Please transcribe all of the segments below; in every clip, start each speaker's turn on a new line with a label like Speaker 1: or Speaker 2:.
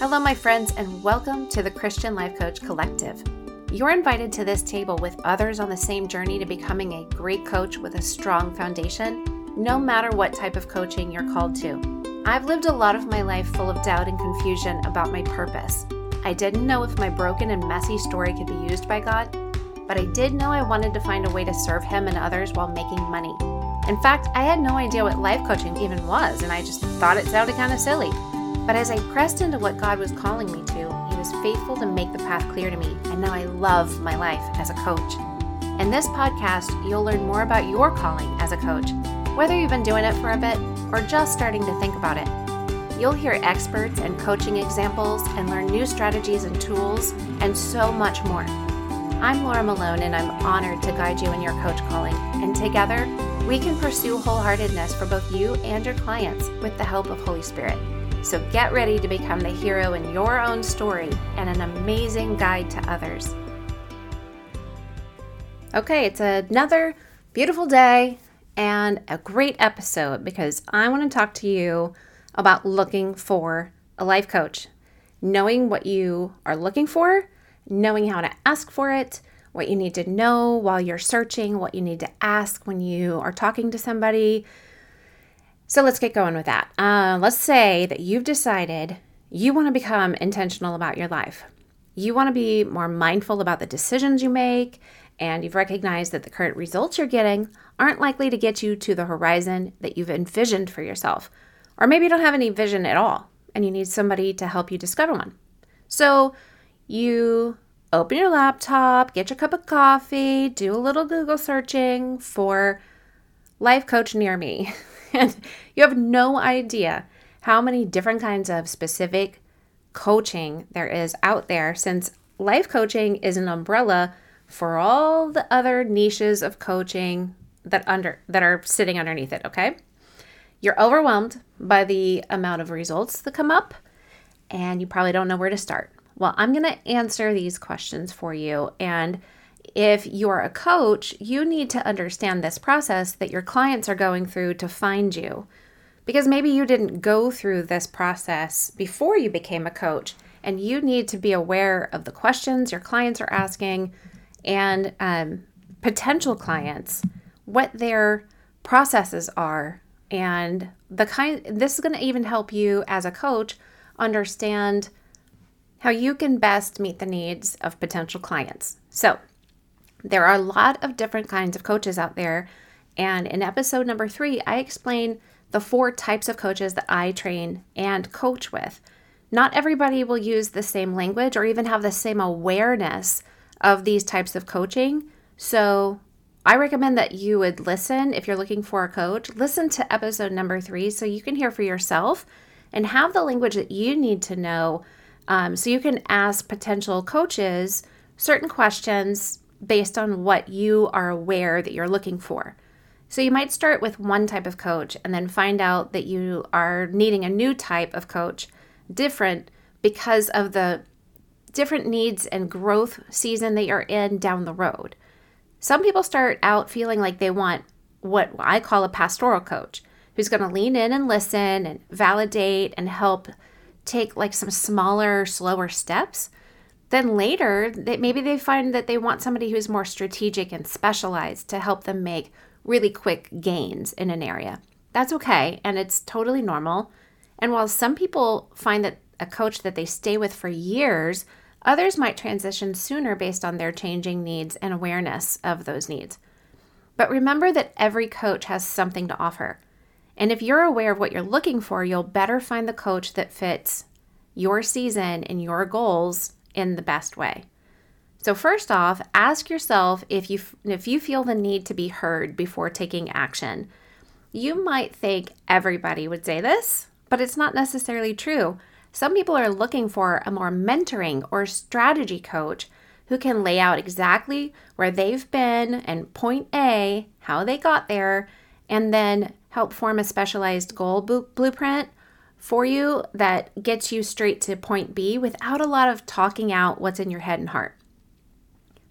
Speaker 1: Hello, my friends, and welcome to the Christian Life Coach Collective. You're invited to this table with others on the same journey to becoming a great coach with a strong foundation, no matter what type of coaching you're called to. I've lived a lot of my life full of doubt and confusion about my purpose. I didn't know if my broken and messy story could be used by God, but I did know I wanted to find a way to serve Him and others while making money. In fact, I had no idea what life coaching even was, and I just thought it sounded kind of silly. But as I pressed into what God was calling me to, He was faithful to make the path clear to me, and now I love my life as a coach. In this podcast, you'll learn more about your calling as a coach, whether you've been doing it for a bit or just starting to think about it. You'll hear experts and coaching examples and learn new strategies and tools, and so much more. I'm Laura Malone, and I'm honored to guide you in your coach calling. And together, we can pursue wholeheartedness for both you and your clients with the help of Holy Spirit. So get ready to become the hero in your own story and an amazing guide to others. Okay, it's another beautiful day and a great episode because I want to talk to you about looking for a life coach, knowing what you are looking for, knowing how to ask for it, what you need to know while you're searching, what you need to ask when you are talking to somebody so let's get going with that. Uh, let's say that you've decided you want to become intentional about your life. You want to be more mindful about the decisions you make, and you've recognized that the current results you're getting aren't likely to get you to the horizon that you've envisioned for yourself. Or maybe you don't have any vision at all, and you need somebody to help you discover one. So you open your laptop, get your cup of coffee, do a little Google searching for life coach near me. and you have no idea how many different kinds of specific coaching there is out there since life coaching is an umbrella for all the other niches of coaching that under that are sitting underneath it, okay? You're overwhelmed by the amount of results that come up and you probably don't know where to start. Well, I'm going to answer these questions for you and if you're a coach, you need to understand this process that your clients are going through to find you. Because maybe you didn't go through this process before you became a coach, and you need to be aware of the questions your clients are asking and um, potential clients, what their processes are, and the kind. This is going to even help you as a coach understand how you can best meet the needs of potential clients. So, there are a lot of different kinds of coaches out there. And in episode number three, I explain the four types of coaches that I train and coach with. Not everybody will use the same language or even have the same awareness of these types of coaching. So I recommend that you would listen if you're looking for a coach. Listen to episode number three so you can hear for yourself and have the language that you need to know um, so you can ask potential coaches certain questions based on what you are aware that you're looking for. So you might start with one type of coach and then find out that you are needing a new type of coach, different because of the different needs and growth season that you're in down the road. Some people start out feeling like they want what I call a pastoral coach who's going to lean in and listen and validate and help take like some smaller, slower steps then later, maybe they find that they want somebody who's more strategic and specialized to help them make really quick gains in an area. That's okay, and it's totally normal. And while some people find that a coach that they stay with for years, others might transition sooner based on their changing needs and awareness of those needs. But remember that every coach has something to offer. And if you're aware of what you're looking for, you'll better find the coach that fits your season and your goals in the best way. So first off, ask yourself if you if you feel the need to be heard before taking action. You might think everybody would say this, but it's not necessarily true. Some people are looking for a more mentoring or strategy coach who can lay out exactly where they've been and point A, how they got there, and then help form a specialized goal blueprint for you that gets you straight to point B without a lot of talking out what's in your head and heart.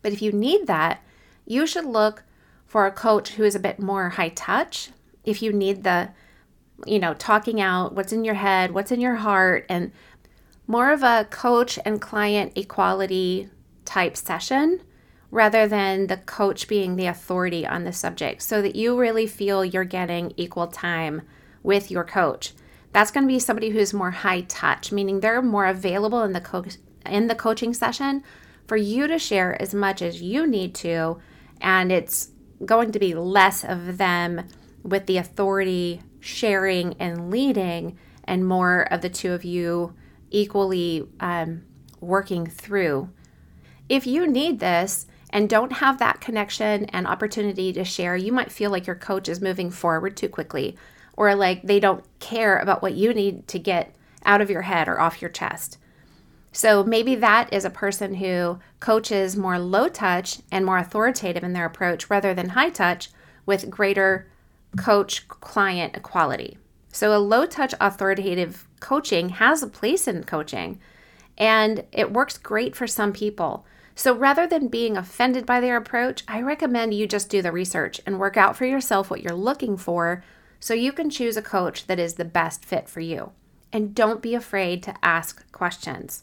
Speaker 1: But if you need that, you should look for a coach who is a bit more high touch. If you need the, you know, talking out what's in your head, what's in your heart, and more of a coach and client equality type session rather than the coach being the authority on the subject so that you really feel you're getting equal time with your coach. That's going to be somebody who's more high touch, meaning they're more available in the co- in the coaching session for you to share as much as you need to and it's going to be less of them with the authority sharing and leading and more of the two of you equally um, working through. If you need this and don't have that connection and opportunity to share, you might feel like your coach is moving forward too quickly or like they don't care about what you need to get out of your head or off your chest. So maybe that is a person who coaches more low touch and more authoritative in their approach rather than high touch with greater coach client equality. So a low touch authoritative coaching has a place in coaching and it works great for some people. So rather than being offended by their approach, I recommend you just do the research and work out for yourself what you're looking for so you can choose a coach that is the best fit for you. And don't be afraid to ask questions.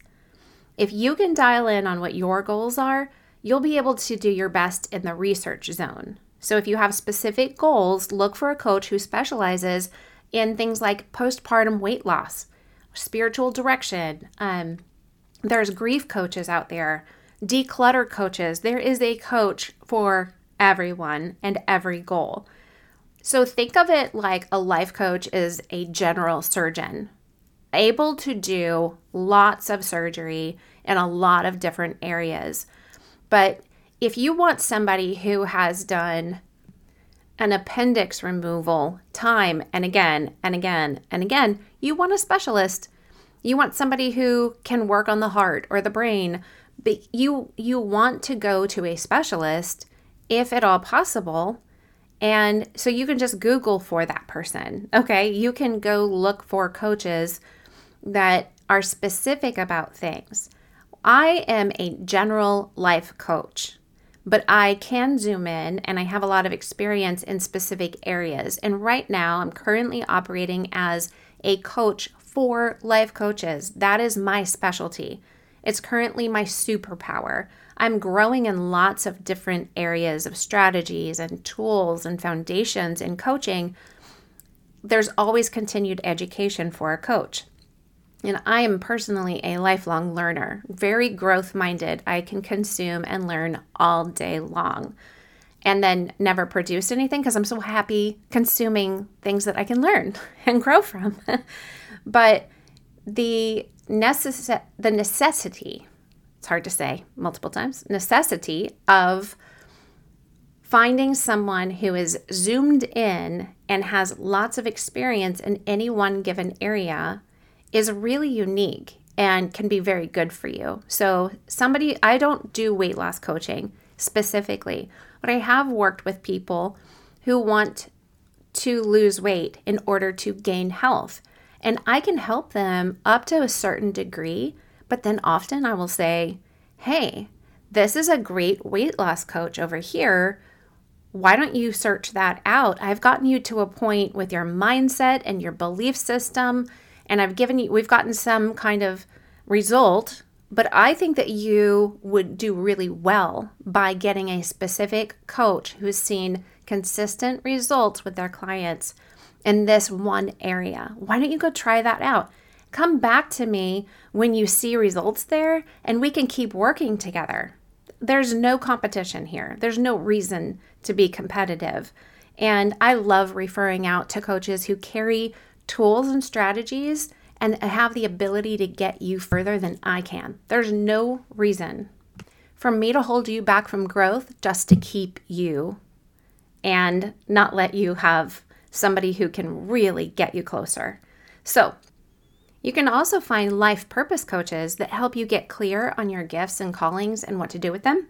Speaker 1: If you can dial in on what your goals are, you'll be able to do your best in the research zone. So if you have specific goals, look for a coach who specializes in things like postpartum weight loss, spiritual direction. Um, there's grief coaches out there, declutter coaches. There is a coach for everyone and every goal. So think of it like a life coach is a general surgeon able to do lots of surgery in a lot of different areas. But if you want somebody who has done an appendix removal time and again and again and again, you want a specialist. You want somebody who can work on the heart or the brain, but you you want to go to a specialist if at all possible. And so you can just Google for that person. Okay, you can go look for coaches that are specific about things. I am a general life coach, but I can zoom in and I have a lot of experience in specific areas. And right now, I'm currently operating as a coach for life coaches. That is my specialty. It's currently my superpower. I'm growing in lots of different areas of strategies and tools and foundations in coaching. There's always continued education for a coach. And I am personally a lifelong learner, very growth minded. I can consume and learn all day long and then never produce anything because I'm so happy consuming things that I can learn and grow from. but the necess- the necessity, it's hard to say multiple times, necessity of finding someone who is zoomed in and has lots of experience in any one given area is really unique and can be very good for you. So, somebody, I don't do weight loss coaching specifically, but I have worked with people who want to lose weight in order to gain health. And I can help them up to a certain degree, but then often I will say, hey, this is a great weight loss coach over here. Why don't you search that out? I've gotten you to a point with your mindset and your belief system and I've given you, we've gotten some kind of result, but I think that you would do really well by getting a specific coach who's seen consistent results with their clients in this one area. Why don't you go try that out? Come back to me when you see results there and we can keep working together. There's no competition here, there's no reason to be competitive. And I love referring out to coaches who carry tools and strategies and have the ability to get you further than I can. There's no reason for me to hold you back from growth just to keep you and not let you have somebody who can really get you closer. So, you can also find life purpose coaches that help you get clear on your gifts and callings and what to do with them.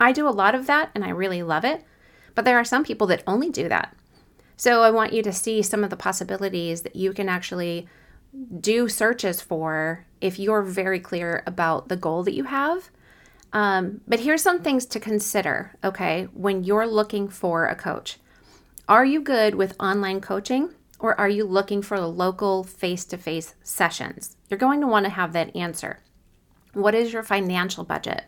Speaker 1: I do a lot of that and I really love it, but there are some people that only do that. So I want you to see some of the possibilities that you can actually do searches for if you're very clear about the goal that you have. Um, but here's some things to consider, okay, when you're looking for a coach. Are you good with online coaching or are you looking for local face to face sessions? You're going to want to have that answer. What is your financial budget?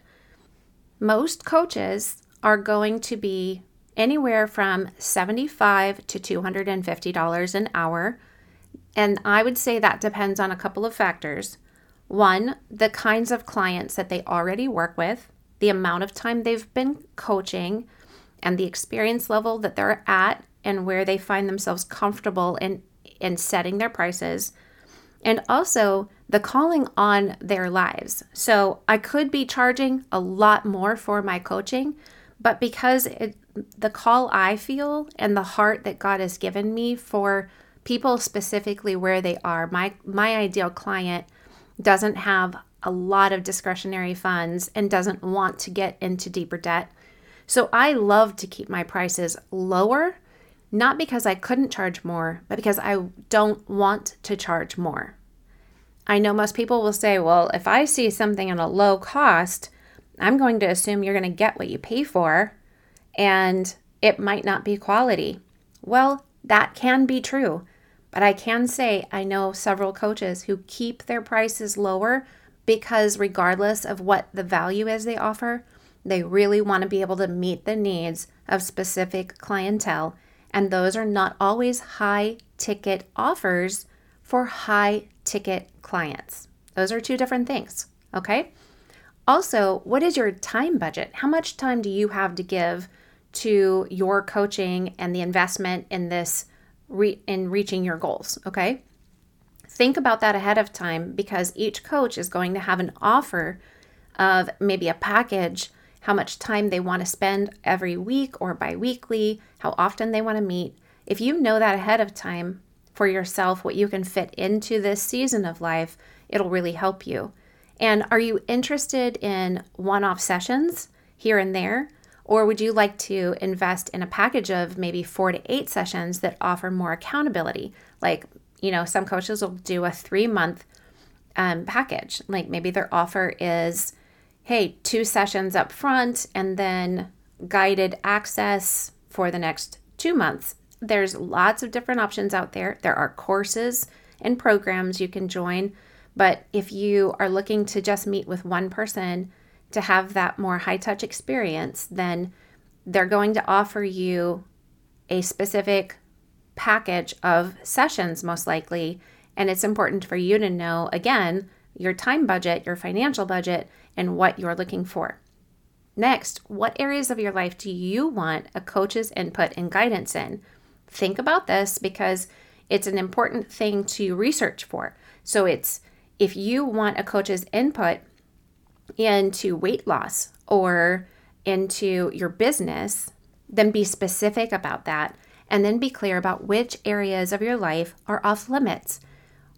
Speaker 1: Most coaches are going to be anywhere from 75 to $250 an hour. And I would say that depends on a couple of factors. One, the kinds of clients that they already work with, the amount of time they've been coaching, and the experience level that they're at and where they find themselves comfortable in, in setting their prices. And also the calling on their lives. So I could be charging a lot more for my coaching, but because it, the call I feel and the heart that God has given me for people specifically where they are, my my ideal client doesn't have a lot of discretionary funds and doesn't want to get into deeper debt. So I love to keep my prices lower, not because I couldn't charge more, but because I don't want to charge more. I know most people will say, well, if I see something at a low cost, I'm going to assume you're going to get what you pay for and it might not be quality. Well, that can be true, but I can say I know several coaches who keep their prices lower because, regardless of what the value is they offer, they really want to be able to meet the needs of specific clientele. And those are not always high ticket offers for high ticket clients. Those are two different things. Okay. Also, what is your time budget? How much time do you have to give to your coaching and the investment in this re- in reaching your goals? Okay. Think about that ahead of time because each coach is going to have an offer of maybe a package, how much time they want to spend every week or biweekly, how often they want to meet. If you know that ahead of time for yourself, what you can fit into this season of life, it'll really help you. And are you interested in one off sessions here and there? Or would you like to invest in a package of maybe four to eight sessions that offer more accountability? Like, you know, some coaches will do a three month um, package. Like maybe their offer is, hey, two sessions up front and then guided access for the next two months. There's lots of different options out there. There are courses and programs you can join but if you are looking to just meet with one person to have that more high touch experience, then they're going to offer you a specific package of sessions, most likely. And it's important for you to know, again, your time budget, your financial budget, and what you're looking for. Next, what areas of your life do you want a coach's input and guidance in? Think about this because it's an important thing to research for. So it's if you want a coach's input into weight loss or into your business, then be specific about that and then be clear about which areas of your life are off limits.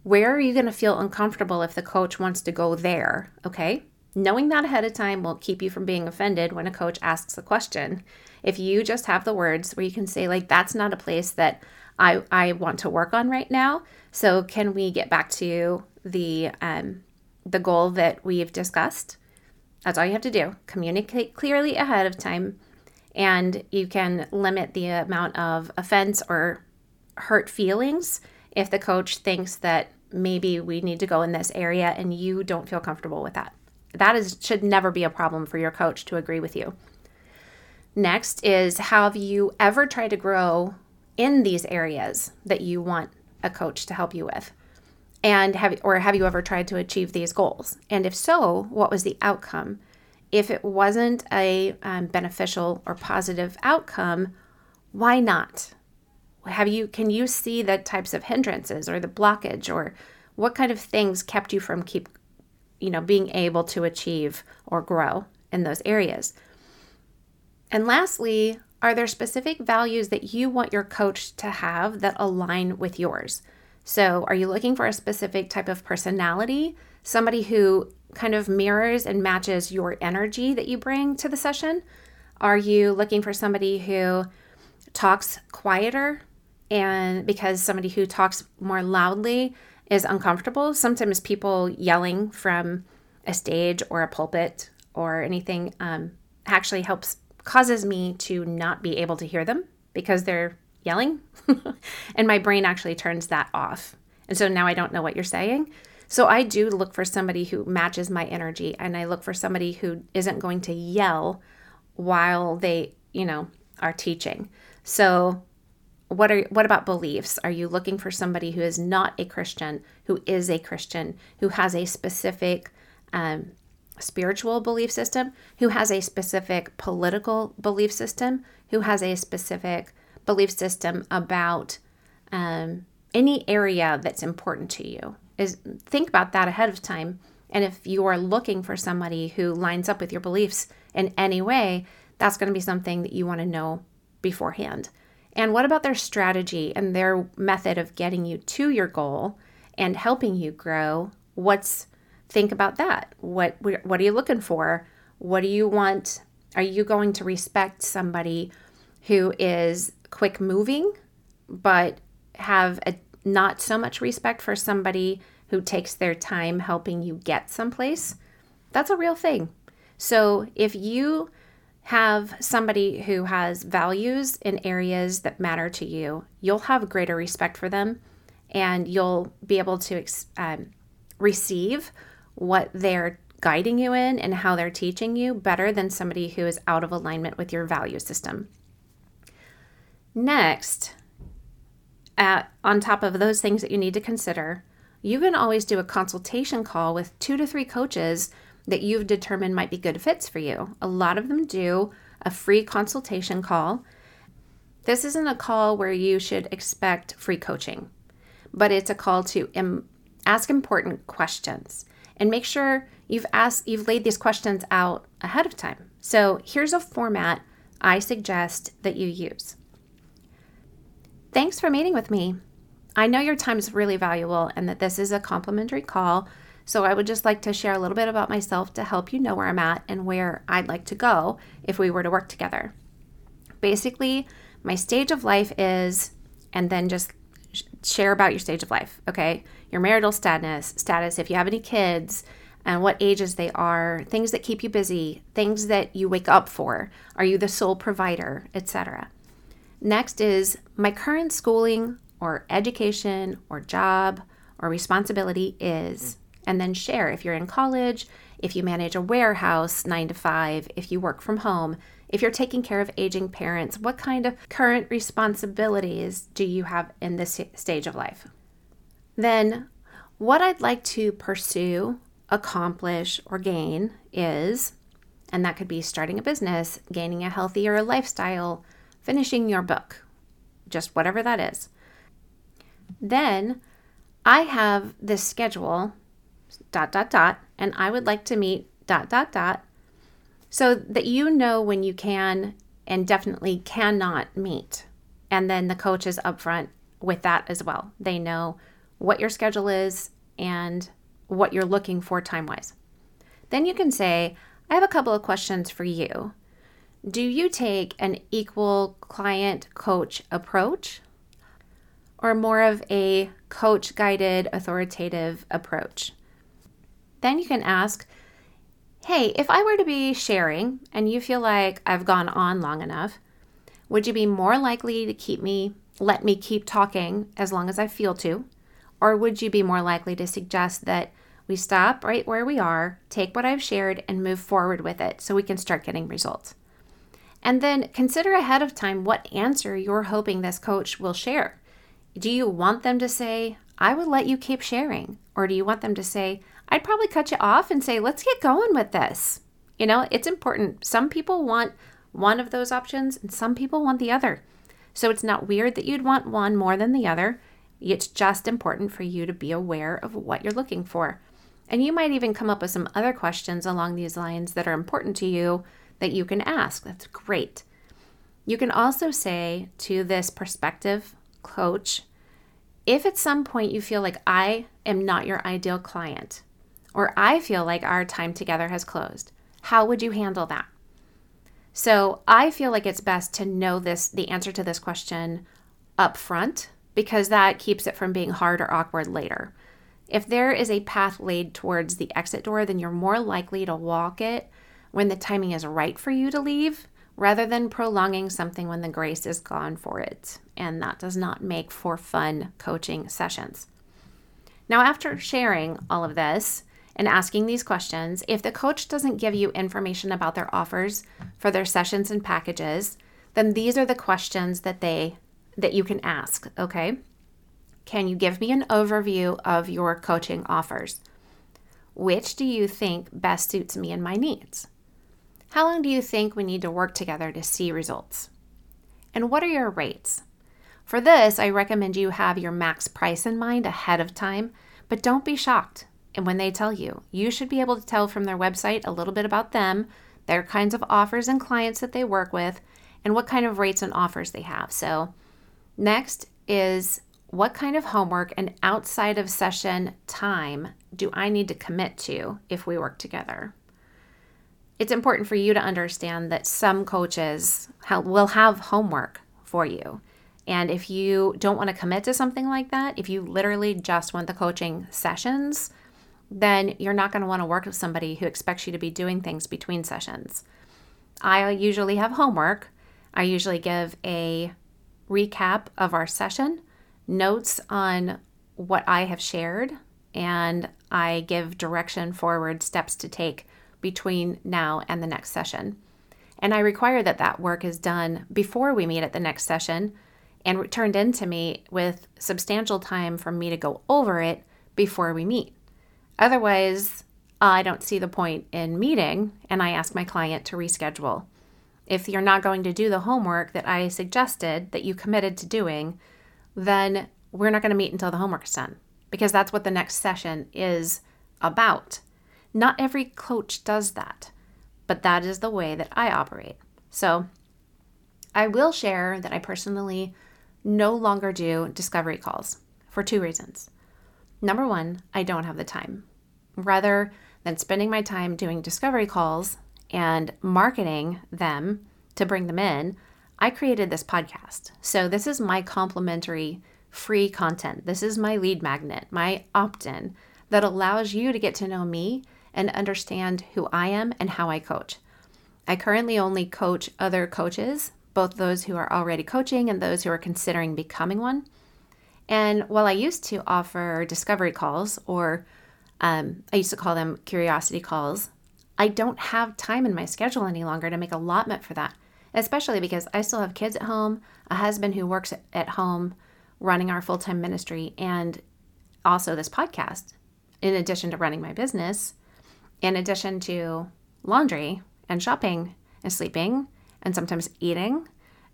Speaker 1: Where are you going to feel uncomfortable if the coach wants to go there? Okay. Knowing that ahead of time will keep you from being offended when a coach asks a question. If you just have the words where you can say, like, that's not a place that I, I want to work on right now. So, can we get back to the um, the goal that we've discussed. That's all you have to do. Communicate clearly ahead of time, and you can limit the amount of offense or hurt feelings if the coach thinks that maybe we need to go in this area and you don't feel comfortable with that. That is should never be a problem for your coach to agree with you. Next is have you ever tried to grow in these areas that you want a coach to help you with? And have or have you ever tried to achieve these goals? And if so, what was the outcome? If it wasn't a um, beneficial or positive outcome, why not? Have you can you see the types of hindrances or the blockage or what kind of things kept you from keep you know being able to achieve or grow in those areas? And lastly, are there specific values that you want your coach to have that align with yours? So, are you looking for a specific type of personality? Somebody who kind of mirrors and matches your energy that you bring to the session? Are you looking for somebody who talks quieter and because somebody who talks more loudly is uncomfortable? Sometimes people yelling from a stage or a pulpit or anything um, actually helps causes me to not be able to hear them because they're yelling? and my brain actually turns that off. And so now I don't know what you're saying. So I do look for somebody who matches my energy and I look for somebody who isn't going to yell while they, you know, are teaching. So what are what about beliefs? Are you looking for somebody who is not a Christian, who is a Christian, who has a specific um, spiritual belief system, who has a specific political belief system, who has a specific belief system about um, any area that's important to you? Is think about that ahead of time. And if you are looking for somebody who lines up with your beliefs in any way, that's going to be something that you want to know beforehand. And what about their strategy and their method of getting you to your goal and helping you grow? What's think about that. What what are you looking for? What do you want? Are you going to respect somebody who is quick moving but have a not so much respect for somebody who takes their time helping you get someplace? That's a real thing. So if you have somebody who has values in areas that matter to you, you'll have greater respect for them and you'll be able to um, receive what they're guiding you in and how they're teaching you better than somebody who is out of alignment with your value system. Next, at, on top of those things that you need to consider, you can always do a consultation call with two to three coaches that you've determined might be good fits for you. A lot of them do a free consultation call. This isn't a call where you should expect free coaching, but it's a call to Im- ask important questions and make sure you've asked you've laid these questions out ahead of time. So, here's a format I suggest that you use. Thanks for meeting with me. I know your time is really valuable and that this is a complimentary call so I would just like to share a little bit about myself to help you know where I'm at and where I'd like to go if we were to work together. Basically, my stage of life is, and then just share about your stage of life, okay? Your marital status, status, if you have any kids, and what ages they are, things that keep you busy, things that you wake up for. Are you the sole provider, etc. Next is my current schooling or education or job or responsibility is and then share if you're in college, if you manage a warehouse nine to five, if you work from home, if you're taking care of aging parents, what kind of current responsibilities do you have in this stage of life? Then, what I'd like to pursue, accomplish, or gain is, and that could be starting a business, gaining a healthier lifestyle, finishing your book, just whatever that is. Then, I have this schedule dot dot dot and I would like to meet dot dot dot so that you know when you can and definitely cannot meet. And then the coach is upfront with that as well. They know what your schedule is and what you're looking for time wise. Then you can say, I have a couple of questions for you. Do you take an equal client coach approach or more of a coach guided authoritative approach? Then you can ask, hey, if I were to be sharing and you feel like I've gone on long enough, would you be more likely to keep me, let me keep talking as long as I feel to? Or would you be more likely to suggest that we stop right where we are, take what I've shared, and move forward with it so we can start getting results? And then consider ahead of time what answer you're hoping this coach will share. Do you want them to say, I would let you keep sharing? Or do you want them to say, I'd probably cut you off and say, let's get going with this. You know, it's important. Some people want one of those options and some people want the other. So it's not weird that you'd want one more than the other. It's just important for you to be aware of what you're looking for. And you might even come up with some other questions along these lines that are important to you that you can ask. That's great. You can also say to this prospective coach, if at some point you feel like I am not your ideal client, or I feel like our time together has closed. How would you handle that? So I feel like it's best to know this the answer to this question up front because that keeps it from being hard or awkward later. If there is a path laid towards the exit door, then you're more likely to walk it when the timing is right for you to leave rather than prolonging something when the grace is gone for it. And that does not make for fun coaching sessions. Now, after sharing all of this and asking these questions, if the coach doesn't give you information about their offers for their sessions and packages, then these are the questions that they that you can ask, okay? Can you give me an overview of your coaching offers? Which do you think best suits me and my needs? How long do you think we need to work together to see results? And what are your rates? For this, I recommend you have your max price in mind ahead of time, but don't be shocked and when they tell you. You should be able to tell from their website a little bit about them, their kinds of offers and clients that they work with, and what kind of rates and offers they have. So, next is what kind of homework and outside of session time do I need to commit to if we work together? It's important for you to understand that some coaches will have homework for you. And if you don't want to commit to something like that, if you literally just want the coaching sessions, then you're not going to want to work with somebody who expects you to be doing things between sessions. I usually have homework. I usually give a recap of our session, notes on what I have shared, and I give direction forward steps to take between now and the next session. And I require that that work is done before we meet at the next session and turned into me with substantial time for me to go over it before we meet. Otherwise, I don't see the point in meeting and I ask my client to reschedule. If you're not going to do the homework that I suggested that you committed to doing, then we're not going to meet until the homework's done because that's what the next session is about. Not every coach does that, but that is the way that I operate. So I will share that I personally no longer do discovery calls for two reasons. Number one, I don't have the time. Rather than spending my time doing discovery calls and marketing them to bring them in, I created this podcast. So, this is my complimentary free content. This is my lead magnet, my opt in that allows you to get to know me and understand who I am and how I coach. I currently only coach other coaches, both those who are already coaching and those who are considering becoming one. And while I used to offer discovery calls, or um, I used to call them curiosity calls, I don't have time in my schedule any longer to make allotment for that, especially because I still have kids at home, a husband who works at home running our full time ministry, and also this podcast, in addition to running my business, in addition to laundry and shopping and sleeping and sometimes eating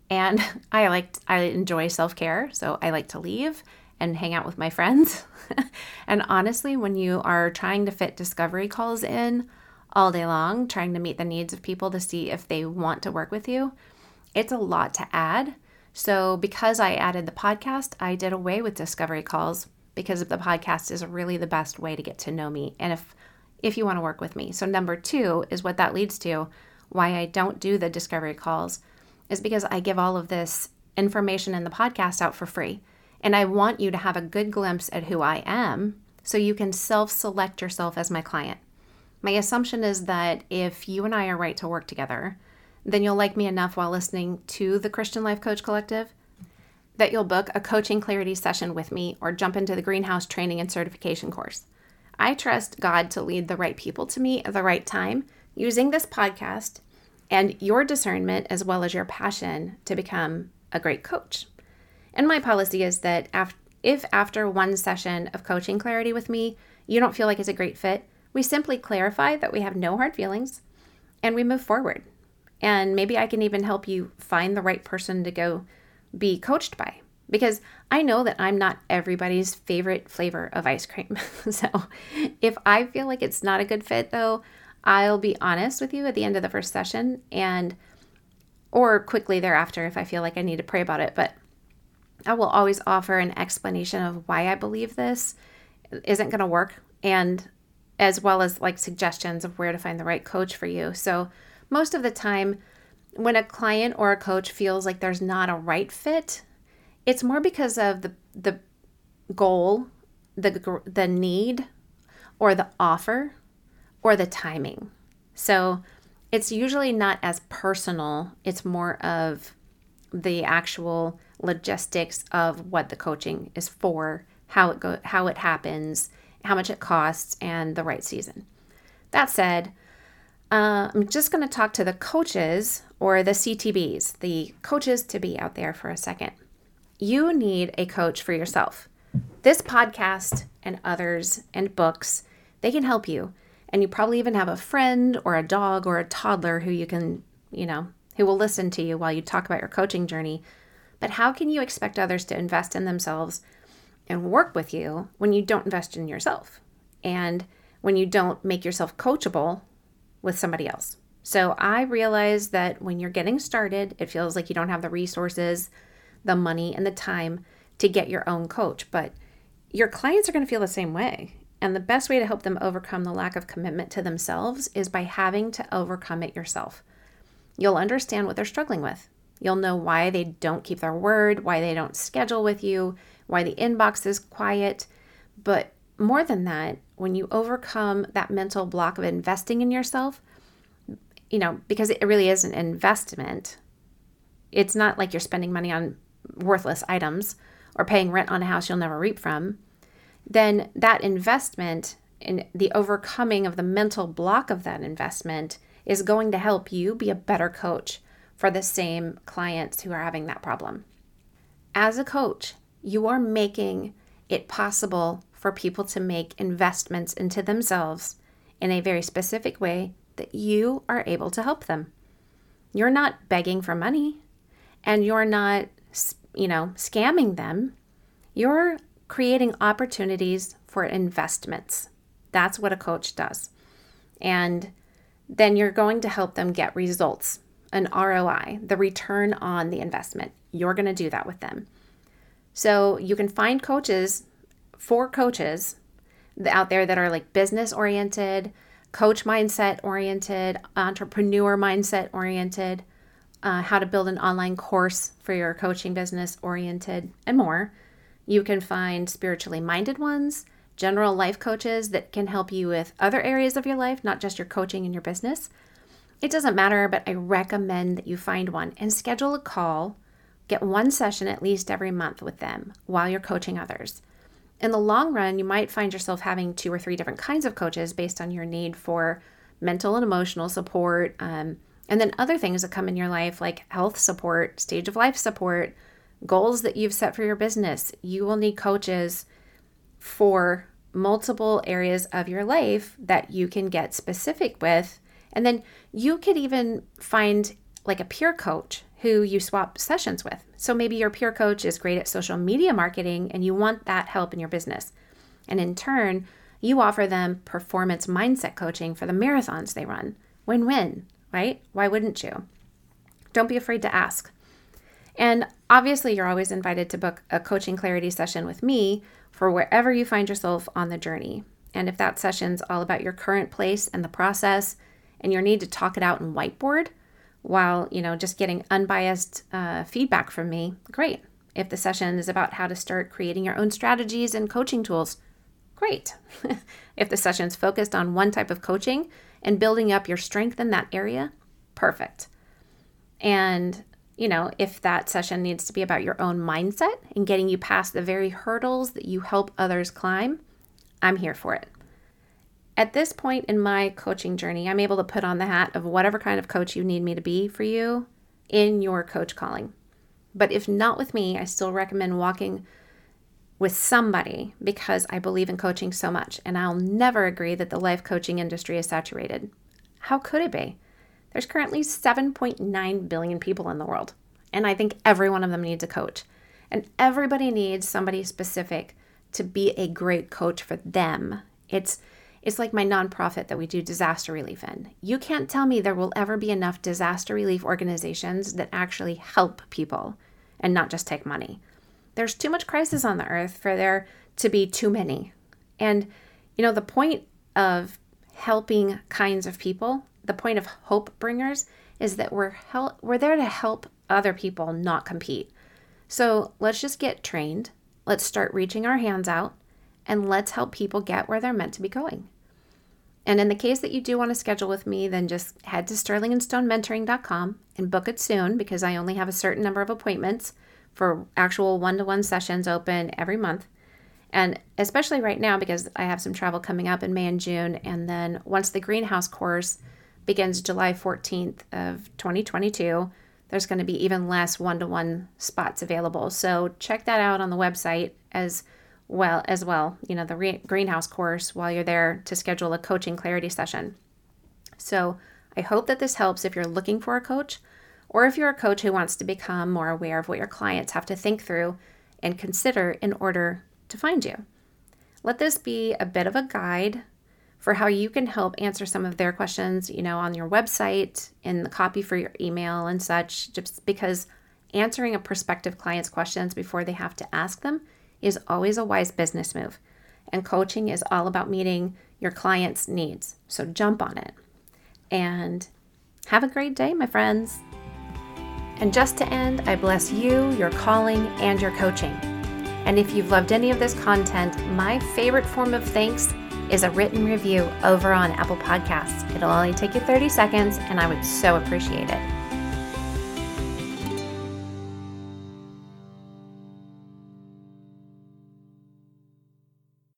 Speaker 1: and I like I enjoy self-care, so I like to leave and hang out with my friends. and honestly, when you are trying to fit discovery calls in all day long, trying to meet the needs of people to see if they want to work with you, it's a lot to add. So, because I added the podcast, I did away with discovery calls because the podcast is really the best way to get to know me and if if you want to work with me. So, number 2 is what that leads to why I don't do the discovery calls is because I give all of this information in the podcast out for free. And I want you to have a good glimpse at who I am so you can self select yourself as my client. My assumption is that if you and I are right to work together, then you'll like me enough while listening to the Christian Life Coach Collective that you'll book a coaching clarity session with me or jump into the greenhouse training and certification course. I trust God to lead the right people to me at the right time using this podcast and your discernment as well as your passion to become a great coach. And my policy is that if after one session of coaching clarity with me, you don't feel like it's a great fit, we simply clarify that we have no hard feelings and we move forward. And maybe I can even help you find the right person to go be coached by because I know that I'm not everybody's favorite flavor of ice cream. so if I feel like it's not a good fit, though, I'll be honest with you at the end of the first session and or quickly thereafter if I feel like I need to pray about it, but I will always offer an explanation of why I believe this isn't going to work and as well as like suggestions of where to find the right coach for you. So, most of the time when a client or a coach feels like there's not a right fit, it's more because of the the goal, the the need or the offer or the timing. So it's usually not as personal, it's more of the actual logistics of what the coaching is for, how it go how it happens, how much it costs and the right season. That said, uh, I'm just going to talk to the coaches or the CTBs, the coaches to be out there for a second. You need a coach for yourself. This podcast and others and books, they can help you. And you probably even have a friend or a dog or a toddler who you can, you know, who will listen to you while you talk about your coaching journey. But how can you expect others to invest in themselves and work with you when you don't invest in yourself? And when you don't make yourself coachable with somebody else. So I realize that when you're getting started, it feels like you don't have the resources, the money, and the time to get your own coach. But your clients are going to feel the same way. And the best way to help them overcome the lack of commitment to themselves is by having to overcome it yourself. You'll understand what they're struggling with. You'll know why they don't keep their word, why they don't schedule with you, why the inbox is quiet. But more than that, when you overcome that mental block of investing in yourself, you know, because it really is an investment, it's not like you're spending money on worthless items or paying rent on a house you'll never reap from, then that investment in the overcoming of the mental block of that investment is going to help you be a better coach for the same clients who are having that problem. As a coach, you are making it possible for people to make investments into themselves in a very specific way that you are able to help them. You're not begging for money and you're not, you know, scamming them. You're creating opportunities for investments. That's what a coach does. And then you're going to help them get results, an ROI, the return on the investment. You're going to do that with them. So you can find coaches four coaches out there that are like business oriented, coach mindset oriented, entrepreneur mindset oriented, uh, how to build an online course for your coaching business oriented, and more. You can find spiritually minded ones, general life coaches that can help you with other areas of your life, not just your coaching and your business. It doesn't matter, but I recommend that you find one and schedule a call. Get one session at least every month with them while you're coaching others in the long run, you might find yourself having two or three different kinds of coaches based on your need for mental and emotional support. Um, and then other things that come in your life, like health support, stage of life support, goals that you've set for your business. You will need coaches for multiple areas of your life that you can get specific with. And then you could even find like a peer coach who you swap sessions with. So maybe your peer coach is great at social media marketing and you want that help in your business. And in turn, you offer them performance mindset coaching for the marathons they run. Win win, right? Why wouldn't you? Don't be afraid to ask. And obviously, you're always invited to book a coaching clarity session with me for wherever you find yourself on the journey. And if that session's all about your current place and the process and your need to talk it out in whiteboard, while you know just getting unbiased uh, feedback from me great. If the session is about how to start creating your own strategies and coaching tools great. If the session's focused on one type of coaching and building up your strength in that area perfect. And you know if that session needs to be about your own mindset and getting you past the very hurdles that you help others climb i'm here for it at this point in my coaching journey, I'm able to put on the hat of whatever kind of coach you need me to be for you in your coach calling. But if not with me, I still recommend walking with somebody because I believe in coaching so much. And I'll never agree that the life coaching industry is saturated. How could it be? There's currently 7.9 billion people in the world. And I think every one of them needs a coach. And everybody needs somebody specific to be a great coach for them. It's it's like my nonprofit that we do disaster relief in. You can't tell me there will ever be enough disaster relief organizations that actually help people and not just take money. There's too much crisis on the earth for there to be too many. And, you know, the point of helping kinds of people, the point of hope bringers, is that we're, hel- we're there to help other people not compete. So let's just get trained. Let's start reaching our hands out and let's help people get where they're meant to be going. And in the case that you do want to schedule with me, then just head to sterlingandstonementoring.com and book it soon because I only have a certain number of appointments for actual one to one sessions open every month. And especially right now because I have some travel coming up in May and June. And then once the greenhouse course begins July 14th of 2022, there's going to be even less one to one spots available. So check that out on the website as well as well, you know, the re- greenhouse course while you're there to schedule a coaching clarity session. So, I hope that this helps if you're looking for a coach or if you're a coach who wants to become more aware of what your clients have to think through and consider in order to find you. Let this be a bit of a guide for how you can help answer some of their questions, you know, on your website, in the copy for your email and such, just because answering a prospective client's questions before they have to ask them is always a wise business move. And coaching is all about meeting your client's needs. So jump on it. And have a great day, my friends. And just to end, I bless you, your calling, and your coaching. And if you've loved any of this content, my favorite form of thanks is a written review over on Apple Podcasts. It'll only take you 30 seconds, and I would so appreciate it.